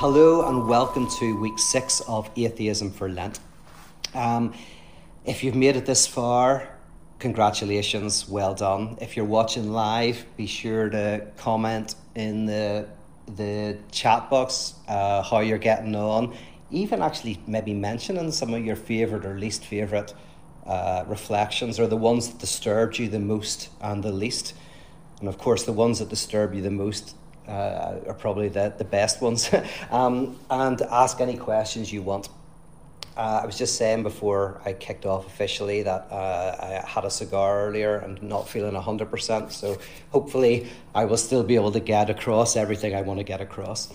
Hello and welcome to week six of Atheism for Lent. Um, if you've made it this far, congratulations, well done. If you're watching live, be sure to comment in the the chat box uh, how you're getting on. Even actually maybe mentioning some of your favourite or least favourite uh, reflections or the ones that disturbed you the most and the least. And of course, the ones that disturb you the most uh, are probably the, the best ones. um, and ask any questions you want. Uh, I was just saying before I kicked off officially that uh, I had a cigar earlier and not feeling 100%. So hopefully I will still be able to get across everything I want to get across.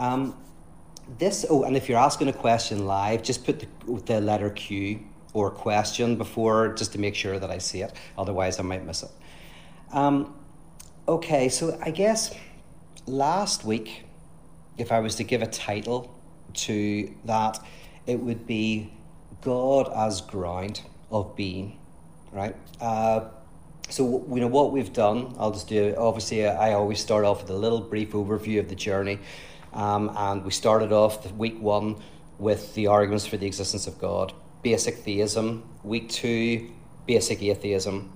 Um, this, oh, and if you're asking a question live, just put the, the letter Q or question before just to make sure that I see it. Otherwise, I might miss it. Um, okay, so I guess last week, if I was to give a title to that, it would be God as ground of being, right? Uh, so you know what we've done. I'll just do. Obviously, I always start off with a little brief overview of the journey, um, and we started off week one with the arguments for the existence of God, basic theism. Week two, basic atheism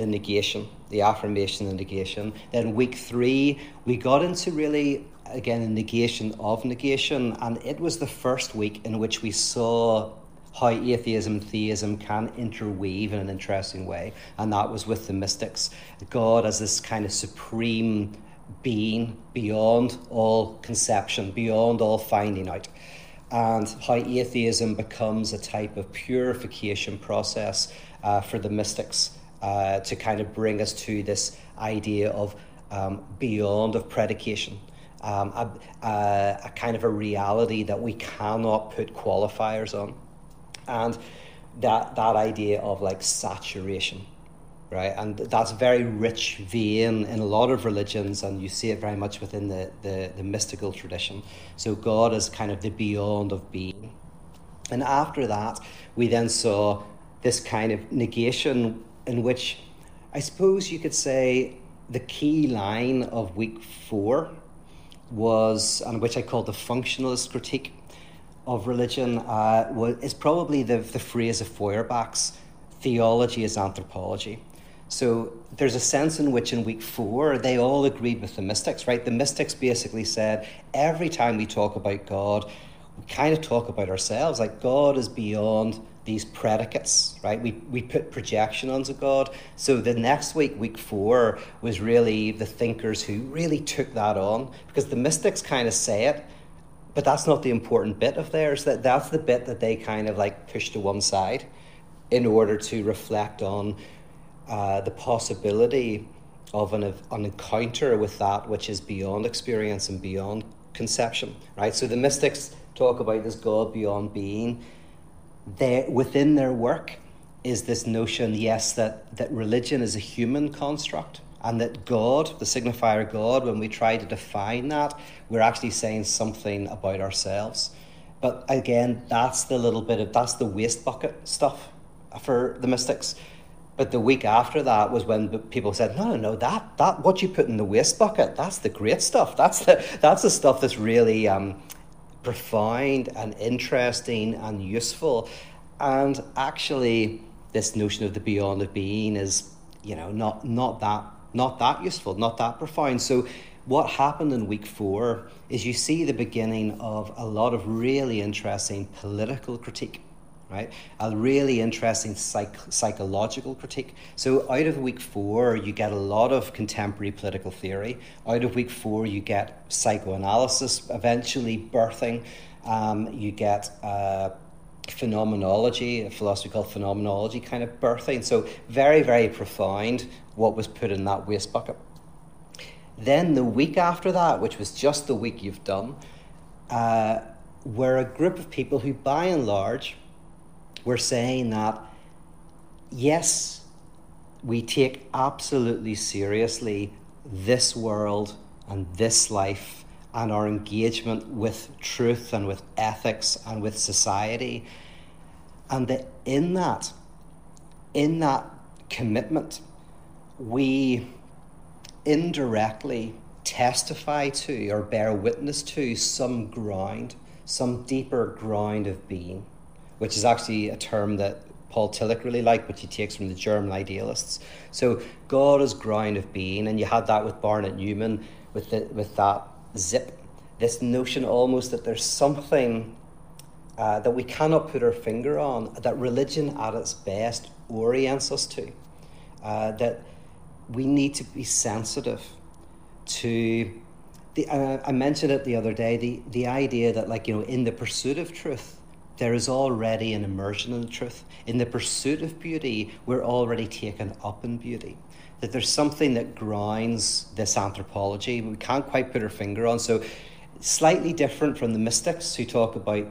the negation, the affirmation and negation. Then week three, we got into really, again, the negation of negation, and it was the first week in which we saw how atheism and theism can interweave in an interesting way, and that was with the mystics. God as this kind of supreme being beyond all conception, beyond all finding out and how atheism becomes a type of purification process uh, for the mystics uh, to kind of bring us to this idea of um, beyond of predication. Um, a, a, a, kind of a reality that we cannot put qualifiers on, and that that idea of like saturation, right? And that's a very rich vein in a lot of religions, and you see it very much within the, the, the mystical tradition. So God is kind of the beyond of being, and after that, we then saw this kind of negation in which I suppose you could say the key line of week four was, and which I call the functionalist critique of religion, uh, was, is probably the, the phrase of Feuerbach's theology is anthropology. So there's a sense in which in week four they all agreed with the mystics, right? The mystics basically said every time we talk about God, we kind of talk about ourselves. Like God is beyond these predicates, right? We, we put projection onto God. So the next week, week four, was really the thinkers who really took that on because the mystics kind of say it, but that's not the important bit of theirs. That that's the bit that they kind of like push to one side in order to reflect on uh, the possibility of an, an encounter with that which is beyond experience and beyond conception, right? So the mystics talk about this God beyond being they, within their work is this notion, yes, that, that religion is a human construct and that God, the signifier God, when we try to define that, we're actually saying something about ourselves. But again, that's the little bit of that's the waste bucket stuff for the mystics. But the week after that was when people said, "No, no, no, that that what you put in the waste bucket, that's the great stuff. That's the that's the stuff that's really um, profound and interesting and useful. And actually, this notion of the beyond of being is, you know, not not that not that useful, not that profound. So what happened in week four is you see the beginning of a lot of really interesting political critique right? A really interesting psych- psychological critique. So, out of week four, you get a lot of contemporary political theory. Out of week four, you get psychoanalysis eventually birthing. Um, you get uh, phenomenology, a philosophy called phenomenology, kind of birthing. So, very, very profound what was put in that waste bucket. Then, the week after that, which was just the week you've done, uh, were a group of people who, by and large, we're saying that yes, we take absolutely seriously this world and this life and our engagement with truth and with ethics and with society. And that in that, in that commitment, we indirectly testify to or bear witness to some ground, some deeper ground of being, which is actually a term that Paul Tillich really liked, which he takes from the German idealists. So God is ground of being, and you had that with Barnett Newman with the, with that zip, this notion almost that there's something uh, that we cannot put our finger on that religion at its best orients us to. Uh, that we need to be sensitive to the. Uh, I mentioned it the other day. The the idea that like you know in the pursuit of truth there is already an immersion in the truth. In the pursuit of beauty, we're already taken up in beauty. That there's something that grounds this anthropology we can't quite put our finger on. So, slightly different from the mystics who talk about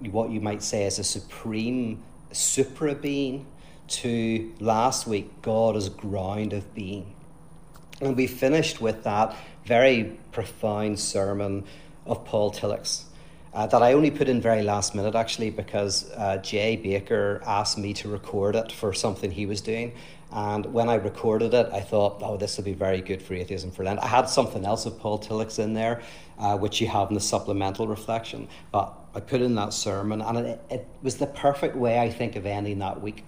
what you might say is a supreme supra being, to last week, God as ground of being. And we finished with that very profound sermon of Paul Tillich's uh, that I only put in very last minute actually because uh, Jay Baker asked me to record it for something he was doing. And when I recorded it, I thought, oh, this will be very good for Atheism for Lent. I had something else of Paul Tillich's in there, uh, which you have in the supplemental reflection. But I put in that sermon, and it, it was the perfect way, I think, of ending that week.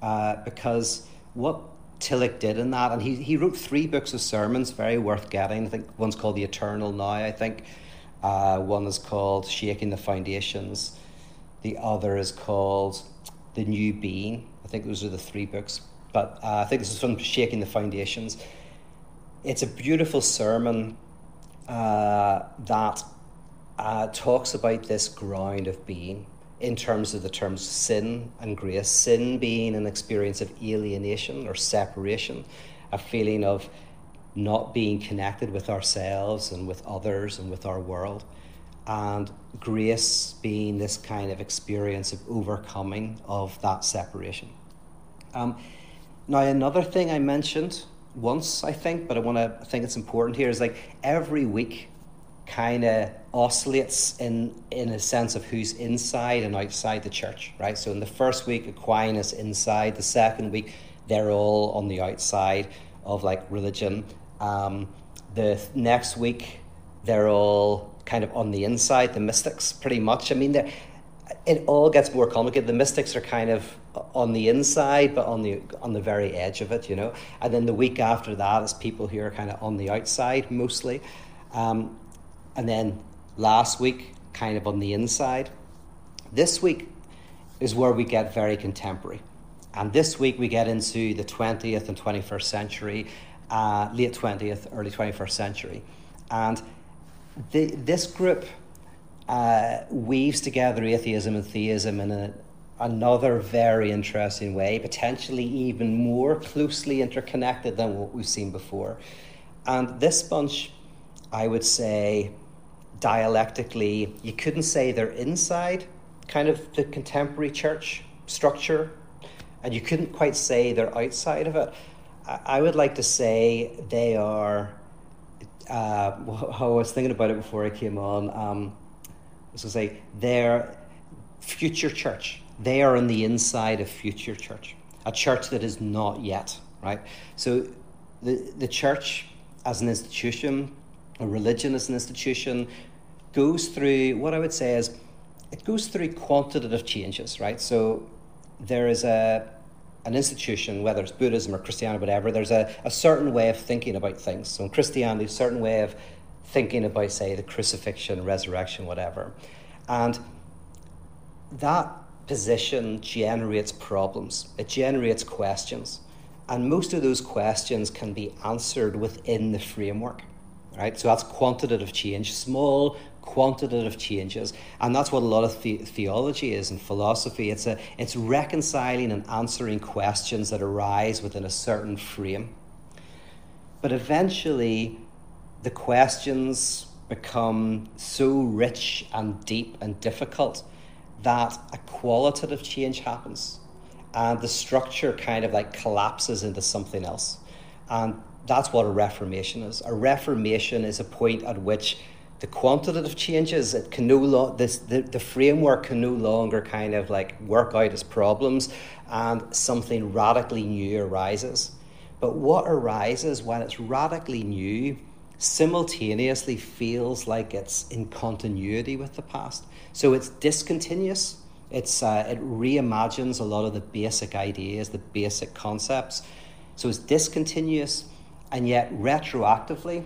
Uh, because what Tillich did in that, and he, he wrote three books of sermons, very worth getting. I think one's called The Eternal Now, I think. Uh, one is called Shaking the Foundations. The other is called The New Being. I think those are the three books. But uh, I think this is from Shaking the Foundations. It's a beautiful sermon uh, that uh, talks about this ground of being in terms of the terms sin and grace. Sin being an experience of alienation or separation, a feeling of not being connected with ourselves and with others and with our world. And grace being this kind of experience of overcoming of that separation. Um, now, another thing I mentioned once, I think, but I want to think it's important here is like every week kind of oscillates in in a sense of who's inside and outside the church, right? So in the first week, Aquinas inside. The second week, they're all on the outside of like religion. Um, the next week, they're all kind of on the inside, the mystics, pretty much. I mean, it all gets more complicated. The mystics are kind of on the inside, but on the on the very edge of it, you know. And then the week after that is people who are kind of on the outside mostly, um, and then last week kind of on the inside. This week is where we get very contemporary, and this week we get into the twentieth and twenty first century, uh, late 20th, early 21st century. And the, this group uh, weaves together atheism and theism in a, another very interesting way, potentially even more closely interconnected than what we've seen before. And this bunch, I would say, dialectically, you couldn't say they're inside kind of the contemporary church structure, and you couldn't quite say they're outside of it. I would like to say they are. Uh, I was thinking about it before I came on. Um, I was going to say they're future church. They are on the inside of future church, a church that is not yet right. So the the church as an institution, a religion as an institution, goes through what I would say is it goes through quantitative changes, right? So there is a an institution, whether it's Buddhism or Christianity, or whatever, there's a, a certain way of thinking about things. So in Christianity, a certain way of thinking about, say, the crucifixion, resurrection, whatever. And that position generates problems, it generates questions. And most of those questions can be answered within the framework. Right? So that's quantitative change, small quantitative changes, and that's what a lot of the- theology is and philosophy. It's a it's reconciling and answering questions that arise within a certain frame. But eventually, the questions become so rich and deep and difficult that a qualitative change happens, and the structure kind of like collapses into something else, and that's what a reformation is. A reformation is a point at which the quantitative changes it can no lo- this the, the framework can no longer kind of like work out its problems and something radically new arises but what arises when it's radically new simultaneously feels like it's in continuity with the past. So it's discontinuous. It's, uh, it reimagines a lot of the basic ideas, the basic concepts. So it's discontinuous, and yet retroactively,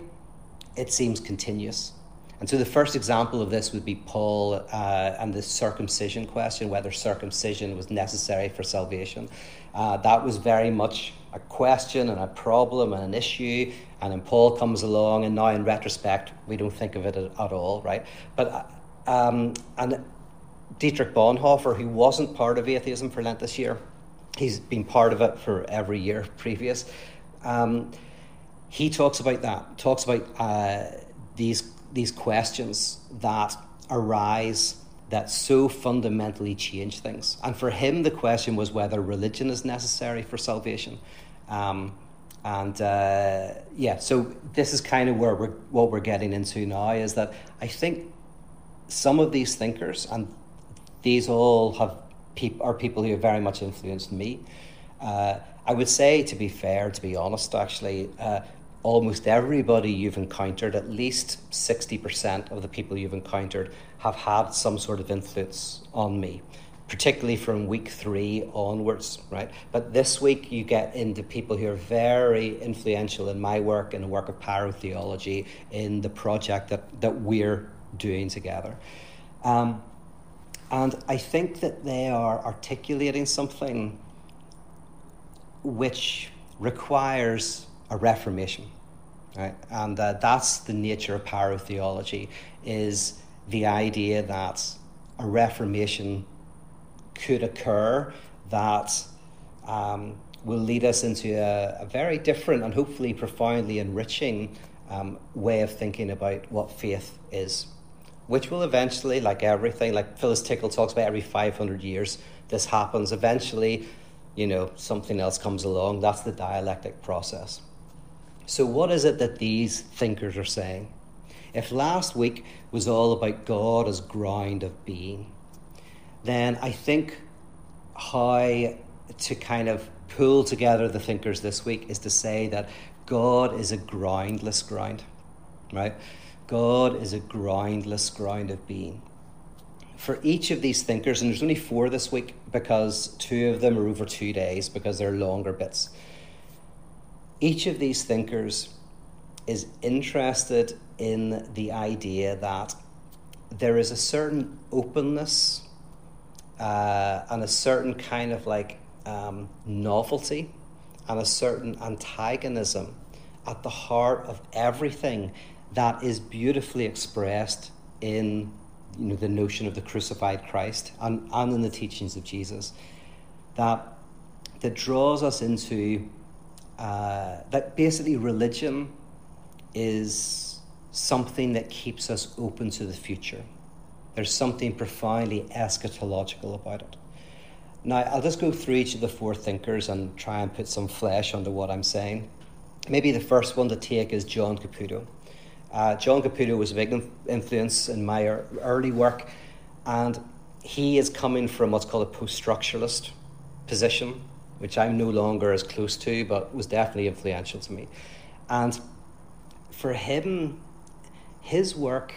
it seems continuous. And so the first example of this would be Paul uh, and the circumcision question, whether circumcision was necessary for salvation. Uh, that was very much a question and a problem and an issue. And then Paul comes along, and now in retrospect, we don't think of it at, at all, right? But uh, um, and Dietrich Bonhoeffer, who wasn't part of atheism for Lent this year, he's been part of it for every year previous. Um, he talks about that, talks about uh, these these questions that arise that so fundamentally change things. And for him, the question was whether religion is necessary for salvation. Um, and uh, yeah, so this is kind of where we're what we're getting into now is that I think some of these thinkers, and these all have peop- are people who have very much influenced me. Uh, I would say, to be fair, to be honest, actually, uh, almost everybody you've encountered, at least 60% of the people you've encountered, have had some sort of influence on me, particularly from week three onwards, right? But this week you get into people who are very influential in my work in the work of pyrotheology in the project that, that we're doing together. Um, and I think that they are articulating something which requires a reformation. Right? And uh, that's the nature of pyrotheology, is the idea that a reformation could occur that um, will lead us into a, a, very different and hopefully profoundly enriching um, way of thinking about what faith is, which will eventually, like everything, like Phyllis Tickle talks about every 500 years, this happens. Eventually, you know, something else comes along. That's the dialectic process. So, what is it that these thinkers are saying? If last week was all about God as ground of being, then I think how to kind of pull together the thinkers this week is to say that God is a groundless ground, right? God is a groundless ground of being. For each of these thinkers, and there's only four this week because two of them are over two days because they're longer bits each of these thinkers is interested in the idea that there is a certain openness uh, and a certain kind of like um, novelty and a certain antagonism at the heart of everything that is beautifully expressed in you know, the notion of the crucified Christ and, and in the teachings of Jesus that, that draws us into uh, that basically religion is something that keeps us open to the future. There's something profoundly eschatological about it. Now, I'll just go through each of the four thinkers and try and put some flesh under what I'm saying. Maybe the first one to take is John Caputo. Uh, John Caputo was a big influence in my early work, and he is coming from what's called a post structuralist position which I'm no longer as close to, but was definitely influential to me. And for him, his work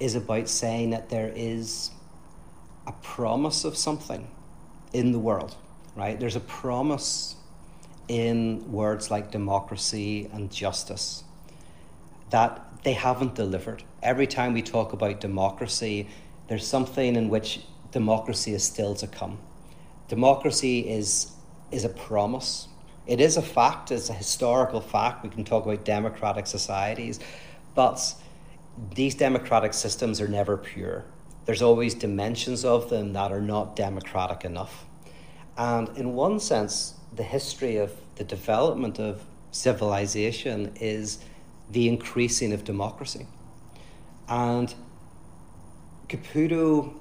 is about saying that there is a promise of something in the world, right? There's a promise in words like democracy and justice that they haven't delivered. Every time we talk about democracy, there's something in which democracy is still to come. Democracy is is a promise. It is a fact, it's a historical fact. We can talk about democratic societies, but these democratic systems are never pure. There's always dimensions of them that are not democratic enough. And in one sense, the history of the development of civilization is the increasing of democracy. And Caputo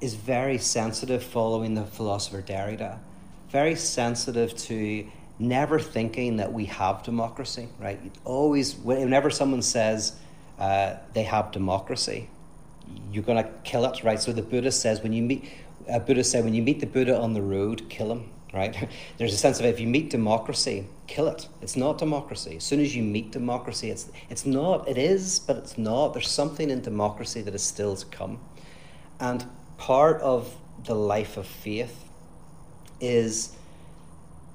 is very sensitive following the philosopher Derrida very sensitive to never thinking that we have democracy, right? Always, whenever someone says uh, they have democracy, you're going to kill it, right? So the Buddha says when you meet, uh, Buddha said when you meet the Buddha on the road, kill him, right? There's a sense of if you meet democracy, kill it. It's not democracy. As soon as you meet democracy, it's, it's not. It is, but it's not. There's something in democracy that is still to come. And part of the life of faith is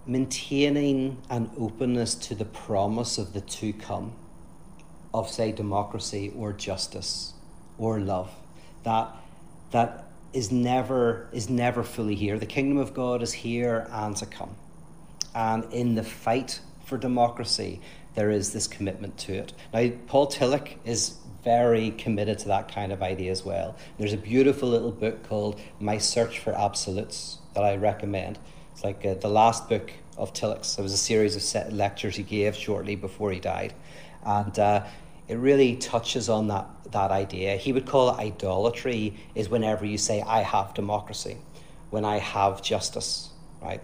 maintaining an openness to the promise of the to come, of, say, democracy or justice or love. That, that is never is never fully here. The kingdom of God is here and to come. And in the fight for democracy, there is this commitment to it. Now, Paul Tillich is very committed to that kind of idea as well. There's a beautiful little book called My Search for Absolutes that I recommend. It's like uh, the last book of Tillich's. It was a series of lectures he gave shortly before he died. And uh, it really touches on that, that idea. He would call it idolatry is whenever you say, I have democracy, when I have justice, right?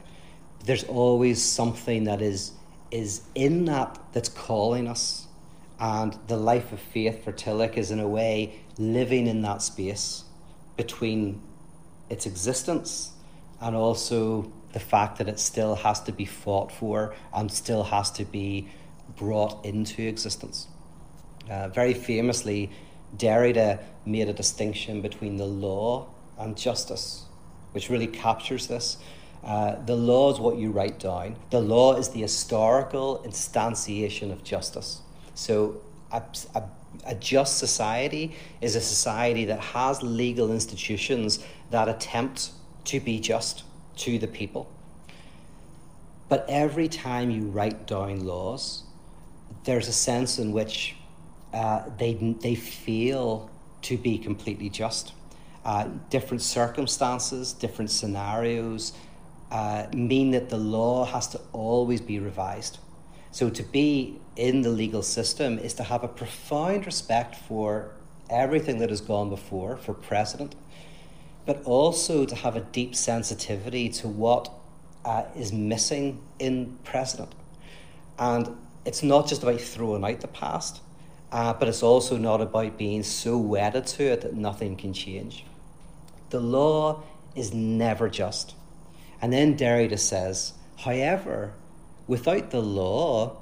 There's always something that is, is in that that's calling us. And the life of faith for Tillich is, in a way, living in that space between its existence and also the fact that it still has to be fought for and still has to be brought into existence. Uh, very famously, Derrida made a distinction between the law and justice, which really captures this. Uh, the law is what you write down. The law is the historical instantiation of justice. So, a, a, a just society is a society that has legal institutions that attempt to be just to the people. But every time you write down laws, there's a sense in which uh, they, they feel to be completely just. Uh, different circumstances, different scenarios uh, mean that the law has to always be revised. So to be in the legal system is to have a profound respect for everything that has gone before, for precedent, but also to have a deep sensitivity to what uh, is missing in precedent. And it's not just about throwing out the past, uh, but it's also not about being so wedded to it that nothing can change. The law is never just. And then Derrida says, however, without the law,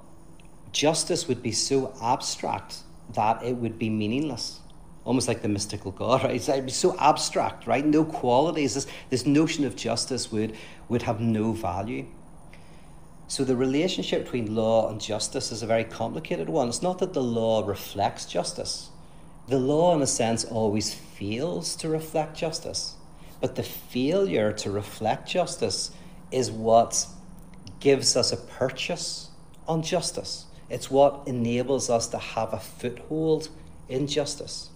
justice would be so abstract that it would be meaningless. Almost like the mystical God, right? Be so abstract, right? No qualities. This, this notion of justice would, would have no value. So the relationship between law and justice is a very complicated one. It's not that the law reflects justice. The law, in a sense, always fails to reflect justice. But the failure to reflect justice is what gives us a purchase on justice. It's what enables us to have a foothold in justice.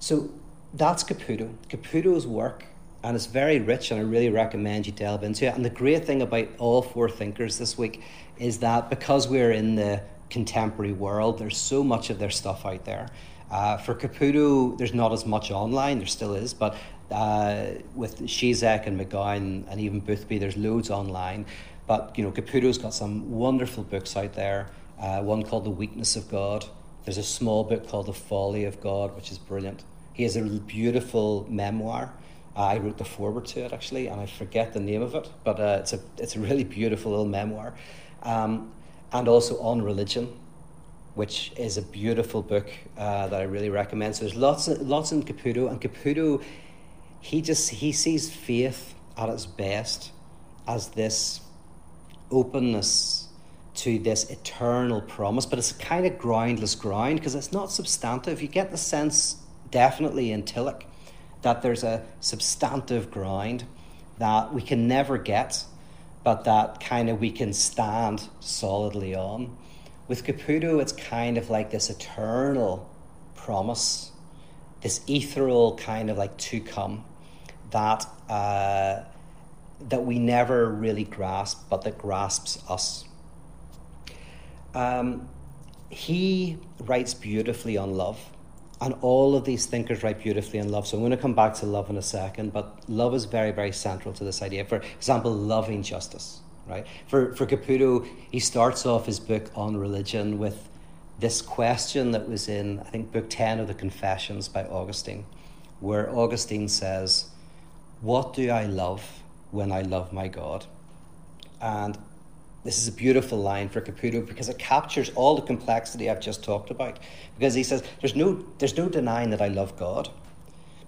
So that's Caputo. Caputo's work and it's very rich, and I really recommend you delve into it. And the great thing about all four thinkers this week is that because we're in the contemporary world, there's so much of their stuff out there. Uh, for Caputo, there's not as much online, there still is, but uh, with Žižek and McGowan and even Boothby, there's loads online. But you know, Caputo's got some wonderful books out there. Uh, one called The Weakness of God. There's a small book called The Folly of God, which is brilliant. He has a beautiful memoir I wrote the foreword to it actually, and I forget the name of it, but uh, it's a it's a really beautiful little memoir, um, and also on religion, which is a beautiful book uh, that I really recommend. So there's lots of, lots in Caputo, and Caputo, he just he sees faith at its best as this openness to this eternal promise, but it's a kind of groundless ground because it's not substantive. You get the sense definitely in Tillich that there's a substantive ground that we can never get, but that kind of we can stand solidly on. With Caputo, it's kind of like this eternal promise, this ethereal kind of like to come that uh, that we never really grasp, but that grasps us. Um, he writes beautifully on love. And all of these thinkers write beautifully on love. So I'm going to come back to love in a second, but love is very, very central to this idea. For example, loving justice, right? For, for Caputo, he starts off his book on religion with this question that was in, I think, book 10 of the Confessions by Augustine, where Augustine says, What do I love when I love my God? And this is a beautiful line for Caputo because it captures all the complexity I've just talked about. Because he says, there's no, there's no denying that I love God.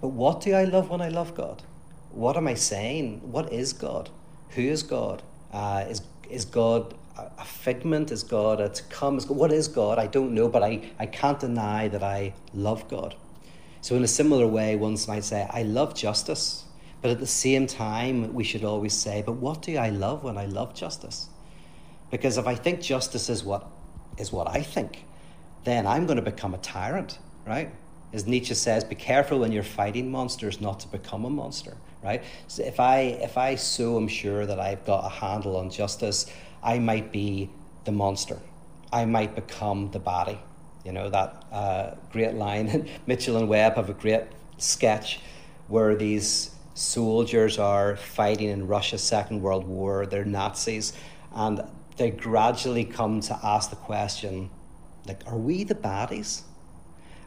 But what do I love when I love God? What am I saying? What is God? Who is God? Uh, is, is God a figment? Is God a to come? Is God, what is God? I don't know, but I, I can't deny that I love God. So, in a similar way, one might say, I love justice. But at the same time, we should always say, but what do I love when I love justice? Because if I think justice is what is what I think, then I'm going to become a tyrant, right? As Nietzsche says, be careful when you're fighting monsters not to become a monster, right? So if I if I so am sure that I've got a handle on justice, I might be the monster. I might become the body. You know that uh, great line. Mitchell and Webb have a great sketch where these soldiers are fighting in Russia's Second World War. They're Nazis, and they gradually come to ask the question, like, are we the baddies?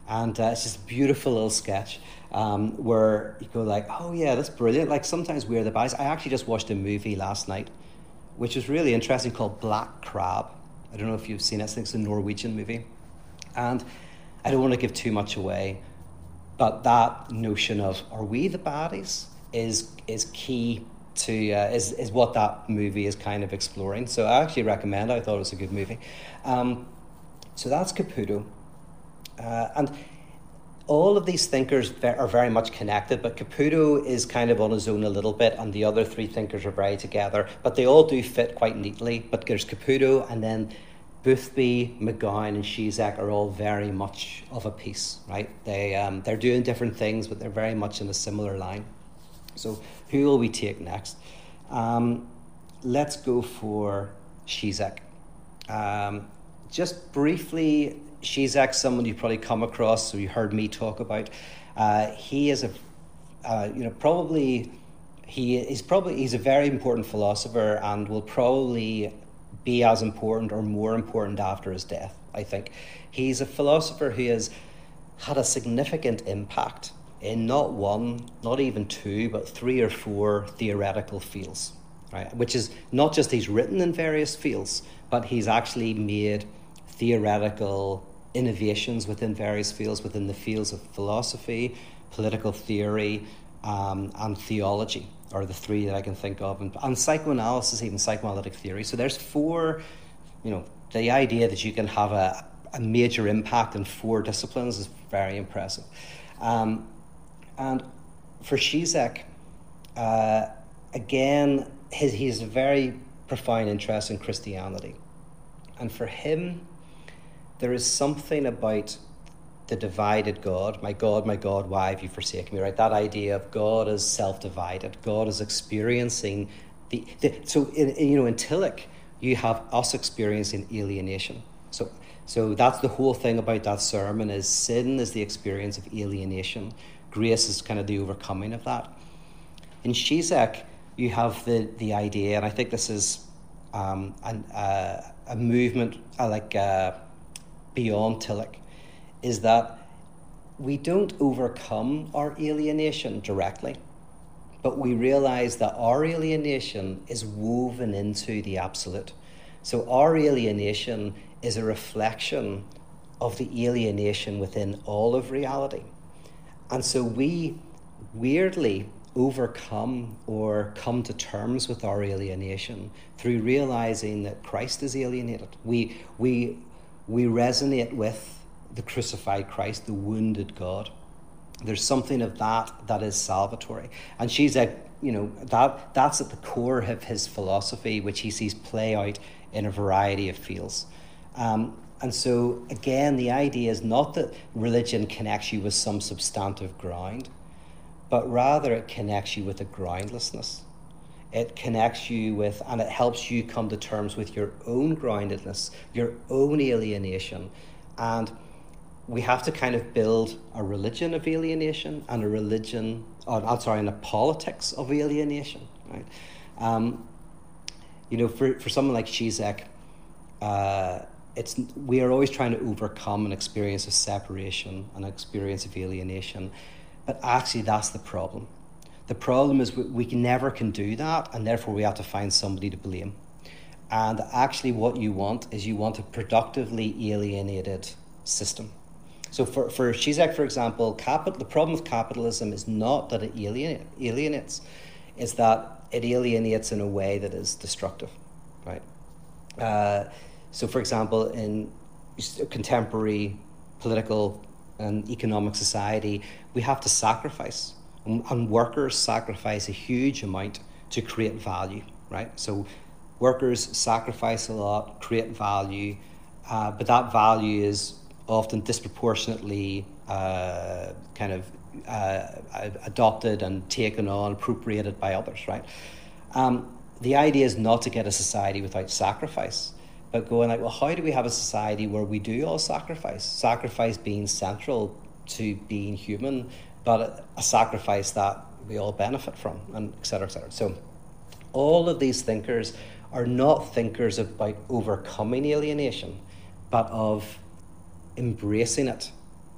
And uh, it's just a beautiful little sketch um, where you go like, oh yeah, that's brilliant. Like sometimes we're the baddies. I actually just watched a movie last night, which was really interesting called Black Crab. I don't know if you've seen it. I think it's a Norwegian movie. And I don't want to give too much away, but that notion of are we the baddies is is key to uh, is is what that movie is kind of exploring. So I actually recommend. I thought it was a good movie. Um, so that's Caputo, uh, and all of these thinkers are very much connected, but Caputo is kind of on his own a little bit, and the other three thinkers are very together. But they all do fit quite neatly. But there's Caputo, and then Boothby, McGowan, and Žižek are all very much of a piece, right? They um, they're doing different things, but they're very much in a similar line. So who will we take next? Um, let's go for Žižek. Um, just briefly, Žižek, someone you've probably come across, or you heard me talk about. Uh, he is a, uh, you know, probably he is probably he's a very important philosopher and will probably be as important or more important after his death. I think he's a philosopher who has had a significant impact in not one, not even two, but three or four theoretical fields, right? Which is not just he's written in various fields, but he's actually made theoretical innovations within various fields, within the fields of philosophy, political theory, um, and theology, are the three that I can think of, and, and psychoanalysis, even psychoanalytic theory. So there's four, you know, the idea that you can have a, a major impact in four disciplines is very impressive. Um, and for Žižek, uh, again, his, he has a very profound interest in Christianity. And for him, there is something about the divided God, my God, my God, why have you forsaken me? Right, that idea of God as self-divided, God is experiencing the, the so in, in, you know in Tillich you have us experiencing alienation. So so that's the whole thing about that sermon is sin is the experience of alienation grace is kind of the overcoming of that. In Žižek, you have the, the idea, and I think this is um, an, uh, a movement uh, like uh, beyond Tillich, is that we don't overcome our alienation directly, but we realize that our alienation is woven into the absolute. So our alienation is a reflection of the alienation within all of reality. And so we weirdly overcome or come to terms with our alienation through realizing that Christ is alienated. We, we, we resonate with the crucified Christ, the wounded God. There's something of that that is salvatory. And she's a, you know, that, that's at the core of his philosophy, which he sees play out in a variety of fields. Um, and so, again, the idea is not that religion connects you with some substantive ground, but rather it connects you with a groundlessness. It connects you with, and it helps you come to terms with your own groundedness, your own alienation. And we have to kind of build a religion of alienation and a religion, or, I'm sorry, and a politics of alienation, right? Um, you know, for, for someone like Žižek, uh, it's we are always trying to overcome an experience of separation, an experience of alienation, but actually that's the problem. The problem is we, we never can do that, and therefore we have to find somebody to blame. And actually, what you want is you want a productively alienated system. So for, for Zizek, for example, capital, the problem with capitalism is not that it alienate, alienates, it's that it alienates in a way that is destructive, right? Uh, so, for example, in contemporary political and economic society, we have to sacrifice, and, workers sacrifice a huge amount to create value, right? So, workers sacrifice a lot, create value, uh, but that value is often disproportionately uh, kind of uh, adopted and taken on, appropriated by others, right? Um, the idea is not to get a society without sacrifice, but going like, well, how do we have a society where we do all sacrifice? Sacrifice being central to being human, but a sacrifice that we all benefit from, and et cetera, et cetera. So, all of these thinkers are not thinkers about overcoming alienation, but of embracing it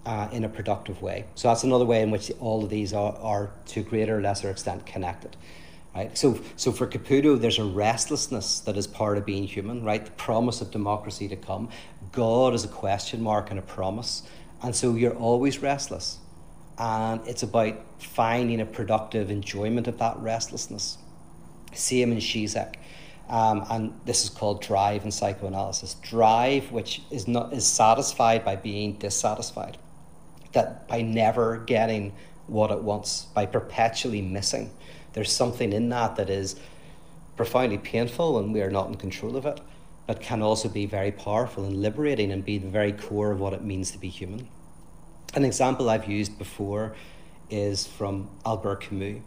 uh, in a productive way. So that's another way in which all of these are, are to greater or lesser extent connected. Right? So, so for Caputo, there's a restlessness that is part of being human, right? The promise of democracy to come. God is a question mark and a promise. And so you're always restless. And it's about finding a productive enjoyment of that restlessness. Same in Zizek. Um, and this is called drive in psychoanalysis. Drive, which is not is satisfied by being dissatisfied, that by never getting what it wants, by perpetually missing. There's something in that that is profoundly painful, and we are not in control of it, but can also be very powerful and liberating, and be the very core of what it means to be human. An example I've used before is from Albert Camus,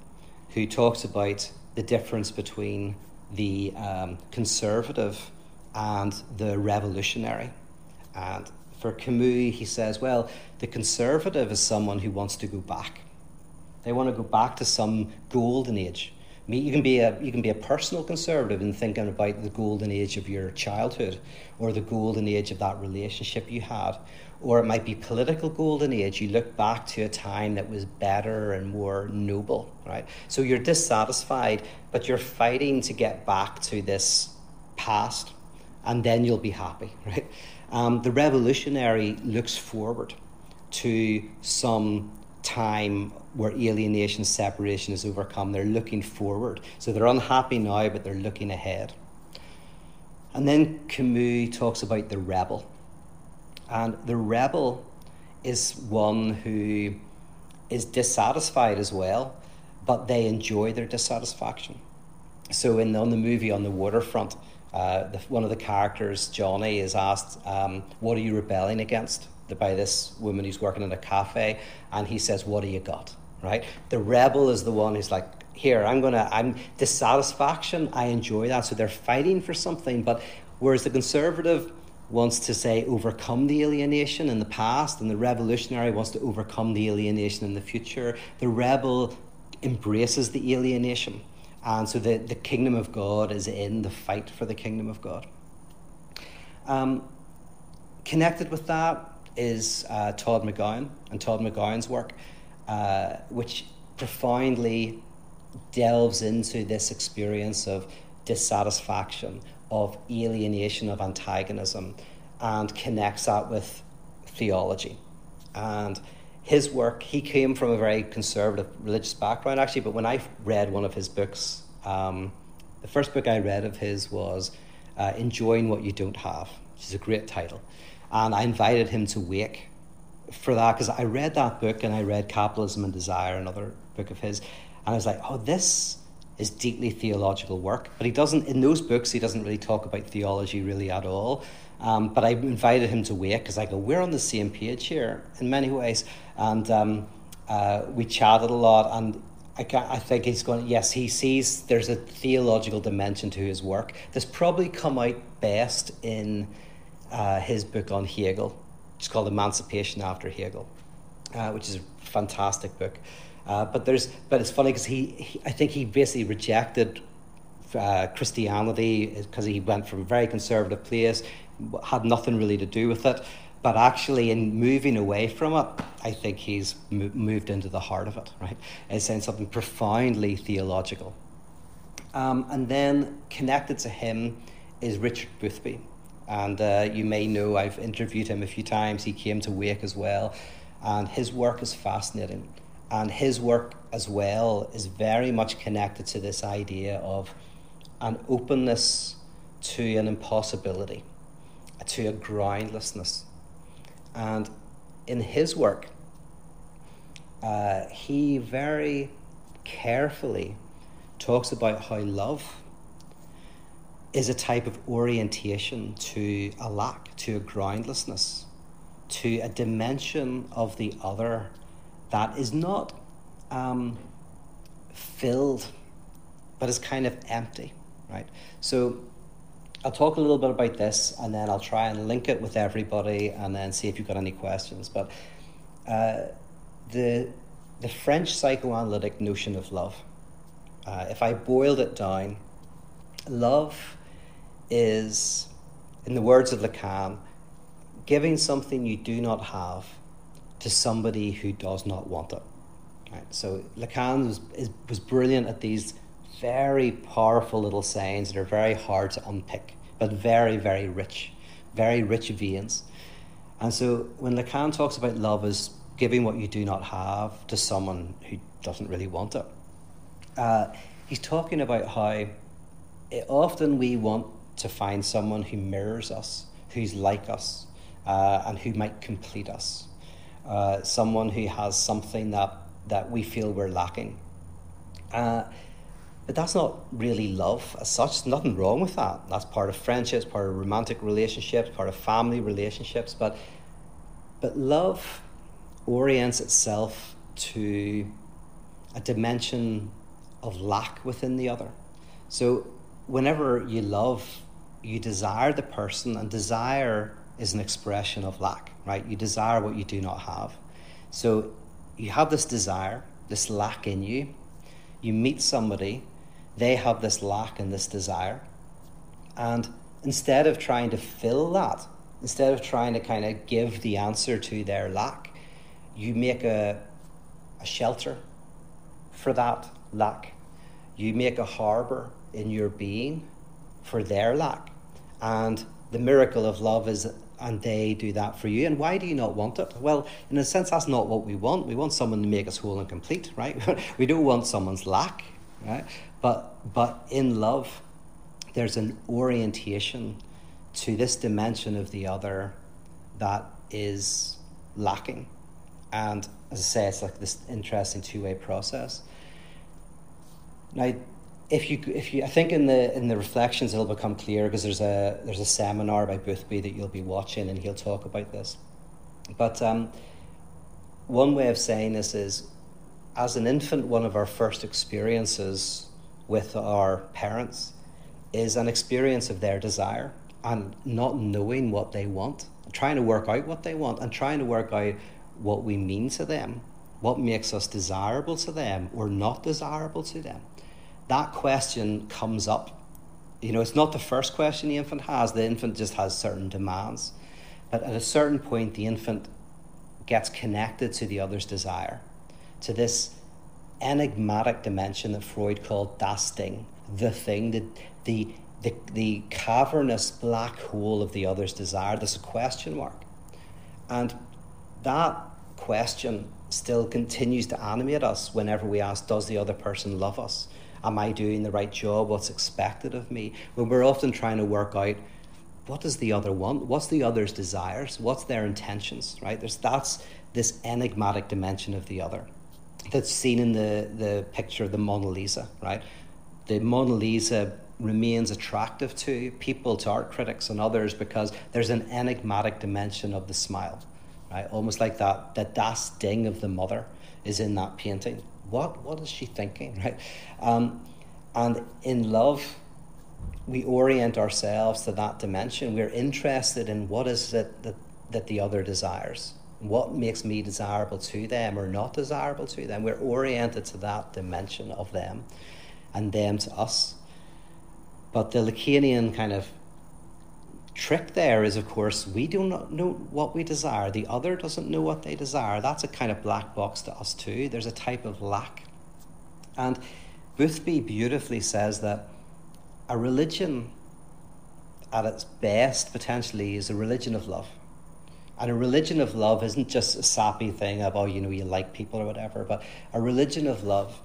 who talks about the difference between the um, conservative and the revolutionary. And for Camus, he says, well, the conservative is someone who wants to go back. They want to go back to some golden age. I mean, you can be a you can be a personal conservative in thinking about the golden age of your childhood, or the golden age of that relationship you had, or it might be political golden age. You look back to a time that was better and more noble, right? So you're dissatisfied, but you're fighting to get back to this past, and then you'll be happy, right? Um, the revolutionary looks forward to some time where alienation, separation is overcome. They're looking forward. So they're unhappy now, but they're looking ahead. And then Camus talks about the rebel. And the rebel is one who is dissatisfied as well, but they enjoy their dissatisfaction. So, in on the movie on the waterfront, uh, the, one of the characters, Johnny, is asked, um, "What are you rebelling against?" By this woman who's working in a cafe, and he says, "What do you got?" Right? The rebel is the one who's like, "Here, I'm gonna, I'm dissatisfaction. I enjoy that." So they're fighting for something, but whereas the conservative wants to say overcome the alienation in the past, and the revolutionary wants to overcome the alienation in the future. The rebel embraces the alienation. And so the, the kingdom of God is in the fight for the kingdom of God. Um, connected with that is uh, Todd McGowan and Todd McGowan's work, uh, which profoundly delves into this experience of dissatisfaction, of alienation, of antagonism, and connects that with theology. And his work, he came from a very conservative religious background, actually, but when I read one of his books, um, the first book I read of his was uh, Enjoying What You Don't Have, which is a great title. And I invited him to Wake for that because I read that book and I read Capitalism and Desire, another book of his, and I was like, oh, this is deeply theological work. But he doesn't, in those books, he doesn't really talk about theology really at all. Um, but I invited him to Wake because I go, we're on the same page here in many ways. And um, uh, we chatted a lot. And I, I think he's going, yes, he sees there's a theological dimension to his work. That's probably come out best in uh, his book on Hegel. It's called Emancipation After Hegel, uh, which is a fantastic book. Uh, but there's, but it's funny because he, he, I think he basically rejected uh, Christianity because he went from a very conservative place, had nothing really to do with it. But actually, in moving away from it, I think he's mo- moved into the heart of it, right? It's saying something profoundly theological. Um, and then connected to him is Richard Boothby. And uh, you may know I've interviewed him a few times. He came to Wake as well. And his work is fascinating. And his work as well is very much connected to this idea of an openness to an impossibility, to a groundlessness. And in his work, uh, he very carefully talks about how love is a type of orientation to a lack, to a groundlessness, to a dimension of the other that is not um, filled, but is kind of empty, right? So I'll talk a little bit about this and then I'll try and link it with everybody and then see if you've got any questions. But uh, the, the French psychoanalytic notion of love, uh, if I boiled it down, love is, in the words of Lacan, giving something you do not have to somebody who does not want it. Right? So Lacan was, is, was brilliant at these very powerful little sayings that are very hard to unpick, but very, very rich, very rich veins. And so when Lacan talks about love as giving what you do not have to someone who doesn't really want it, uh, he's talking about how often we want to find someone who mirrors us, who's like us, uh, and who might complete us. Uh, someone who has something that, that we feel we're lacking. Uh, but that's not really love as such. Nothing wrong with that. That's part of friendships, part of romantic relationships, part of family relationships. But, but love orients itself to a dimension of lack within the other. So whenever you love, you desire the person, and desire is an expression of lack, right? You desire what you do not have. So you have this desire, this lack in you. You meet somebody, they have this lack and this desire. And instead of trying to fill that, instead of trying to kind of give the answer to their lack, you make a, a shelter for that lack. You make a harbour in your being for their lack. And the miracle of love is, and they do that for you. And why do you not want it? Well, in a sense, that's not what we want. We want someone to make us whole and complete, right? we don't want someone's lack, right? But, but in love, there's an orientation to this dimension of the other that is lacking. And as I say, it's like this interesting two way process. Now, if you if you I think in the in the reflections it'll become clear because there's a there's a seminar by Boothby that you'll be watching and he'll talk about this. But um, one way of saying this is, as an infant, one of our first experiences with our parents is an experience of their desire and not knowing what they want, trying to work out what they want, and trying to work out what we mean to them, what makes us desirable to them or not desirable to them that question comes up. You know, it's not the first question the infant has, the infant just has certain demands. But at a certain point, the infant gets connected to the other's desire, to this enigmatic dimension that Freud called das Ding, the thing, the, the, the, the cavernous black hole of the other's desire. There's a question mark. And that question still continues to animate us whenever we ask, Does the other person love us? Am I doing the right job? What's expected of me? When we're often trying to work out what does the other want? What's the other's desires? What's their intentions? Right? There's that's this enigmatic dimension of the other that's seen in the, the picture of the Mona Lisa, right? The Mona Lisa remains attractive to people, to art critics and others, because there's an enigmatic dimension of the smile, right? Almost like that, that das Ding of the mother is in that painting what what is she thinking, right? Um, and in love, we orient ourselves to that dimension. We're interested in what is it that, that the other desires. What makes me desirable to them or not desirable to them? We're oriented to that dimension of them and them to us. But the Lacanian kind of trick there is, of course, we do not know what we desire. The other doesn't know what they desire. That's a kind of black box to us, too. There's a type of lack. And Boothby beautifully says that a religion at its best, potentially, is a religion of love. And a religion of love isn't just a sappy thing about, oh, you know, you like people or whatever, but a religion of love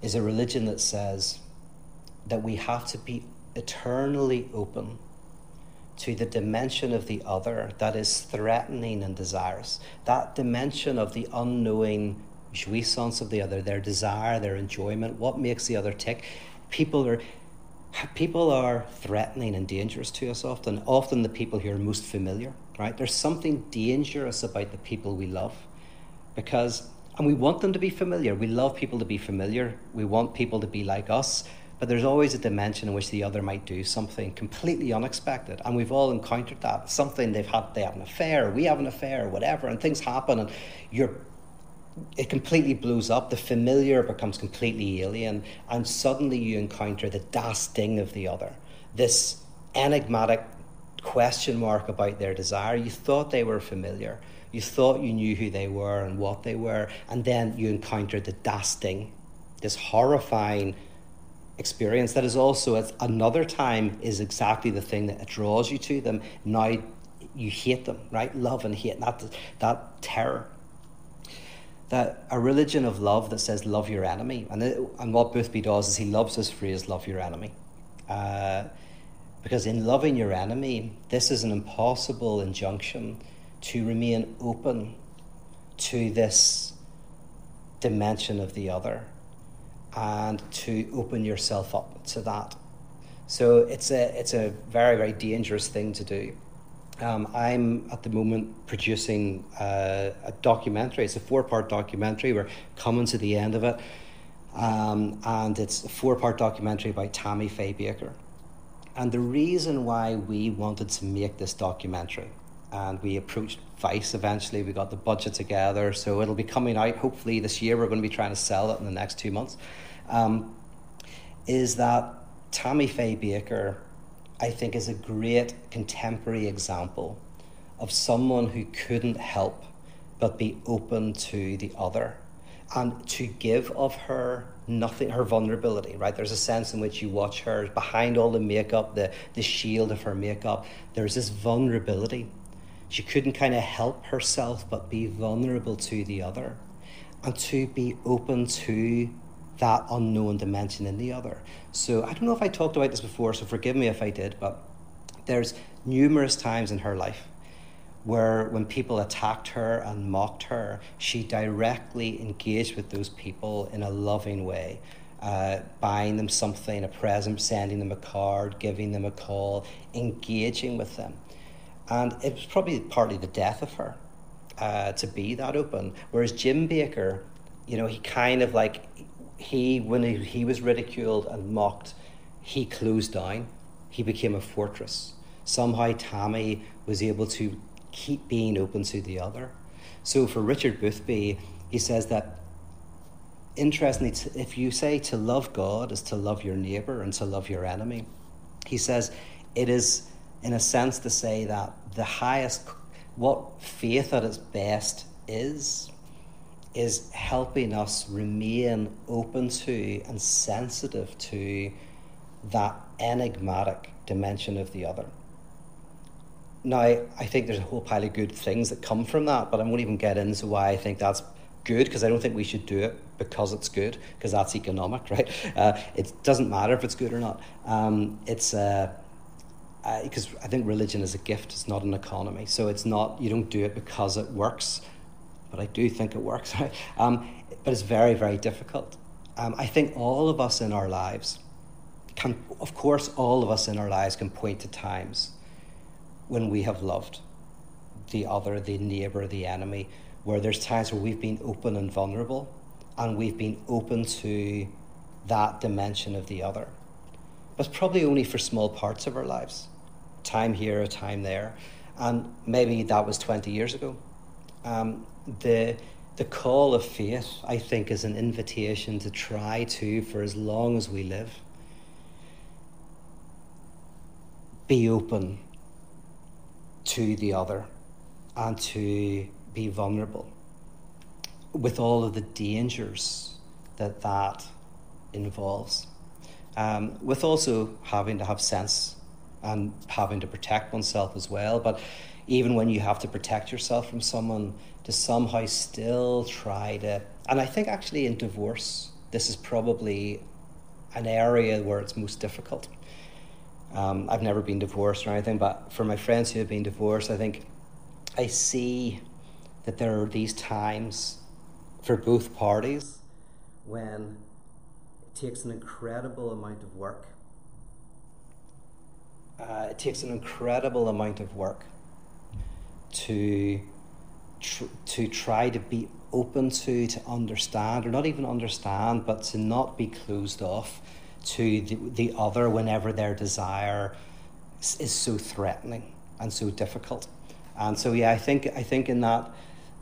is a religion that says that we have to be eternally open to the dimension of the other that is threatening and desirous. That dimension of the unknowing jouissance of the other, their desire, their enjoyment, what makes the other tick. People are people are threatening and dangerous to us often. Often the people who are most familiar, right? There's something dangerous about the people we love because and we want them to be familiar. We love people to be familiar. We want people to be like us. But there's always a dimension in which the other might do something completely unexpected. And we've all encountered that. Something they've had, they have an affair, we have an affair, whatever, and things happen, and you're it completely blows up. The familiar becomes completely alien, and suddenly you encounter the das Ding of the other. This enigmatic question mark about their desire. You thought they were familiar. You thought you knew who they were and what they were, and then you encountered the das Ding, this horrifying experience that is also at another time is exactly the thing that draws you to them. Now you hate them, right? Love and hate, that, that terror. That a religion of love that says love your enemy. And, it, and what Boothby does is he loves this phrase, love your enemy. Uh, because in loving your enemy, this is an impossible injunction to remain open to this dimension of the other and to open yourself up to that. So it's a it's a very very dangerous thing to do. Um, I'm at the moment producing uh, a documentary. It's a four part documentary. We're coming to the end of it, um, and it's a four part documentary by Tammy Faye Bakker. And the reason why we wanted to make this documentary, and we approached Eventually, we got the budget together, so it'll be coming out hopefully this year. We're going to be trying to sell it in the next two months. Um, is that Tammy Faye Bakker, I think, is a great contemporary example of someone who couldn't help but be open to the other and to give of her nothing her vulnerability right? There's a sense in which you watch her behind all the makeup the the shield of her makeup. There's this vulnerability she couldn't kind of help herself but be vulnerable to the other and to be open to that unknown dimension in the other. So I don't know if I talked about this before, so forgive me if I did, but there's numerous times in her life where when people attacked her and mocked her, she directly engaged with those people in a loving way. Uh, buying them something, a present, sending them a card, giving them a call, engaging with them. And it was probably partly the death of her uh, to be that open. Whereas Jim Bakker, you know, he kind of like he, when he, he was ridiculed and mocked, he closed down. He became a fortress. Somehow Tammy was able to keep being open to the other. So for Richard Boothby, he says that interestingly, if you say to love God is to love your neighbour and to love your enemy, he says it is, in a sense, to say that the highest, what faith at its best is, is helping us remain open to and sensitive to that enigmatic dimension of the other. Now, I think there's a whole pile of good things that come from that, but I won't even get into why I think that's good because I don't think we should do it because it's good because that's economic, right? Uh, it doesn't matter if it's good or not. Um, it's uh, uh, I think religion is a gift; it's not an economy. So it's not you don't do it because it works but I do think it works. um, but it's very, very difficult. Um, I think all of us in our lives can, of course, all of us in our lives can point to times when we have loved the other, the neighbour, the enemy, where there's times where we've been open and vulnerable and we've been open to that dimension of the other. But probably only for small parts of our lives. Time here, a time there. And maybe that was 20 years ago. Um, the the call of faith, I think, is an invitation to try to, for as long as we live, be open to the other and to be vulnerable with all of the dangers that that involves. Um, with also having to have sense and having to protect oneself as well. But even when you have to protect yourself from someone, to somehow still try to. And I think actually in divorce, this is probably an area where it's most difficult. Um, I've never been divorced or anything, but for my friends who have been divorced, I think I see that there are these times for both parties when it takes an incredible amount of work. Uh, it takes an incredible amount of work to tr- to try to be open to, to understand, or not even understand, but to not be closed off to the, the other whenever their desire is, is so threatening and so difficult. And so, yeah, I think I think in that,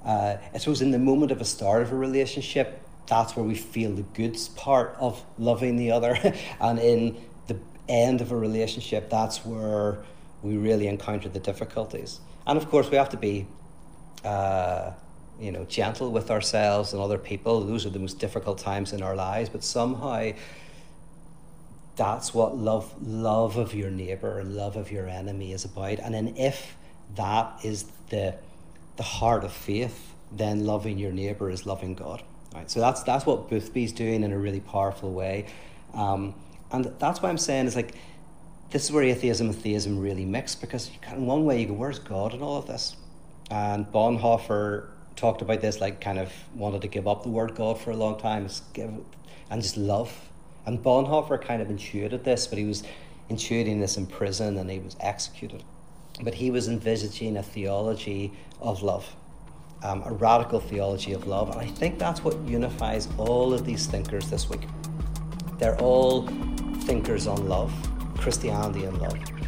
uh, I suppose in the moment of a start of a relationship, that's where we feel the good part of loving the other, and in end of a relationship, that's where we really encounter the difficulties. And of course, we have to be, uh, you know, gentle with ourselves and other people. Those are the most difficult times in our lives, but somehow that's what love love of your neighbor and love of your enemy is about and then if that is the the heart of faith then loving your neighbor is loving god right so that's that's what boothby's doing in a really powerful way um, and that's why i'm saying is like this is where atheism and theism really mix because in one way you go where's god in all of this and bonhoeffer talked about this like kind of wanted to give up the word god for a long time give, and just love and Bonhoeffer kind of intuited this, but he was intuiting this in prison and he was executed. But he was envisaging a theology of love, um, a radical theology of love. And I think that's what unifies all of these thinkers this week. They're all thinkers on love, Christianity and love.